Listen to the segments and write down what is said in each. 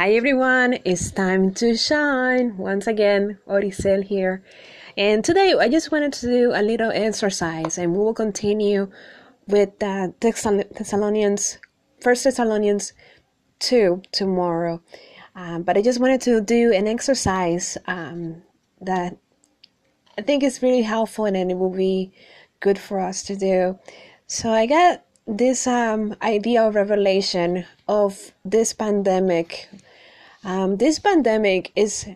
Hi everyone, it's time to shine. Once again, Oricel here. And today I just wanted to do a little exercise and we will continue with uh, Thessalonians, First Thessalonians 2 tomorrow. Um, but I just wanted to do an exercise um, that I think is really helpful and it will be good for us to do. So I got this um, idea of revelation of this pandemic. Um, this pandemic is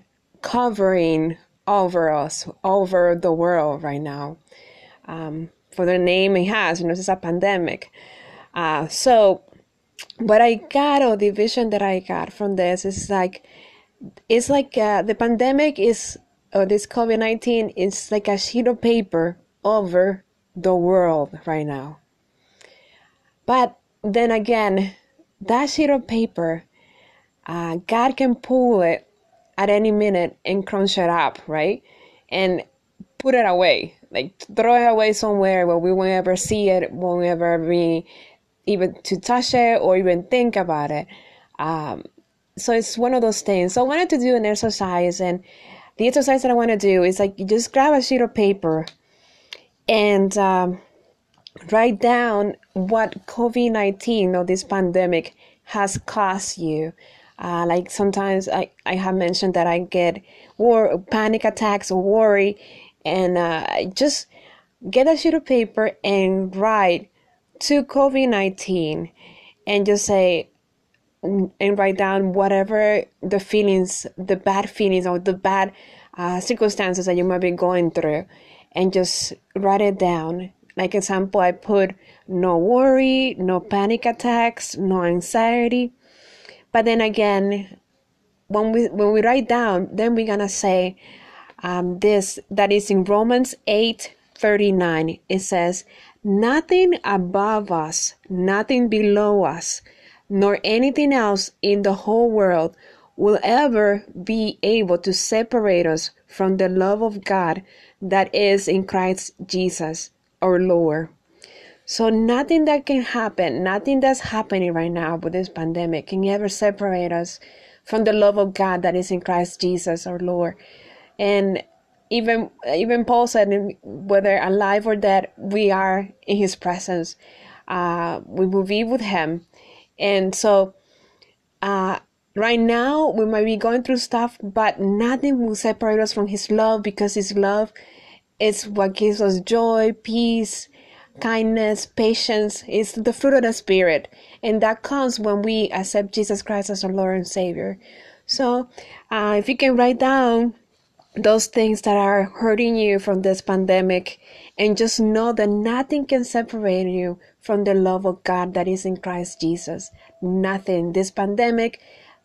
covering over us, over the world right now. Um, for the name it has, you know, it's a pandemic. Uh, so, what I got or the vision that I got from this is like, it's like uh, the pandemic is, or this COVID 19 is like a sheet of paper over the world right now. But then again, that sheet of paper, uh, God can pull it at any minute and crunch it up, right? And put it away, like throw it away somewhere where we won't ever see it, won't ever be even to touch it or even think about it. Um, so it's one of those things. So I wanted to do an exercise, and the exercise that I want to do is like you just grab a sheet of paper and um, write down what COVID 19 or this pandemic has cost you. Uh, like sometimes I, I have mentioned that I get war panic attacks or worry, and uh, just get a sheet of paper and write to COVID 19 and just say, and write down whatever the feelings, the bad feelings or the bad uh, circumstances that you might be going through, and just write it down like example, I put no worry, no panic attacks, no anxiety. But then again, when we when we write down, then we're gonna say um, this that is in Romans eight thirty nine. It says, "Nothing above us, nothing below us, nor anything else in the whole world." will ever be able to separate us from the love of God that is in Christ Jesus our Lord. So nothing that can happen, nothing that's happening right now with this pandemic can ever separate us from the love of God that is in Christ Jesus our Lord. And even even Paul said, whether alive or dead, we are in His presence. Uh, we will be with Him, and so uh, right now we might be going through stuff, but nothing will separate us from His love because His love is what gives us joy, peace, kindness, patience. is the fruit of the Spirit. And that comes when we accept Jesus Christ as our Lord and Savior. So, uh, if you can write down those things that are hurting you from this pandemic and just know that nothing can separate you from the love of God that is in Christ Jesus. Nothing. This pandemic,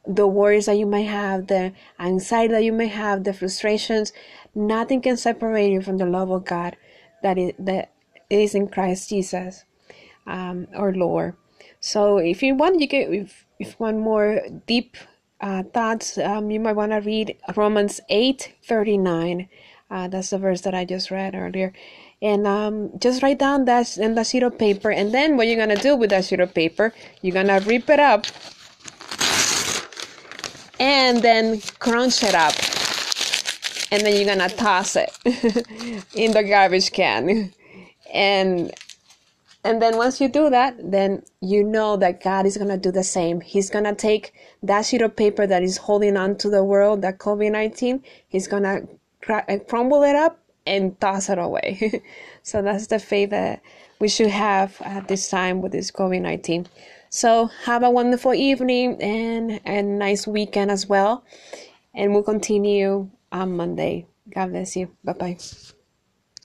the worries that you may have, the anxiety that you may have, the frustrations, Nothing can separate you from the love of God that is, that is in Christ Jesus, um, our Lord. So if you want, you can if if want more deep uh, thoughts, um, you might want to read Romans eight thirty nine. Uh, that's the verse that I just read earlier. And um, just write down that in the sheet of paper. And then what you're going to do with that sheet of paper, you're going to rip it up and then crunch it up and then you're gonna toss it in the garbage can and and then once you do that then you know that god is gonna do the same he's gonna take that sheet of paper that is holding on to the world that covid-19 he's gonna uh, crumble it up and toss it away so that's the faith that we should have at this time with this covid-19 so have a wonderful evening and a nice weekend as well and we'll continue on Monday. God bless you. Bye bye.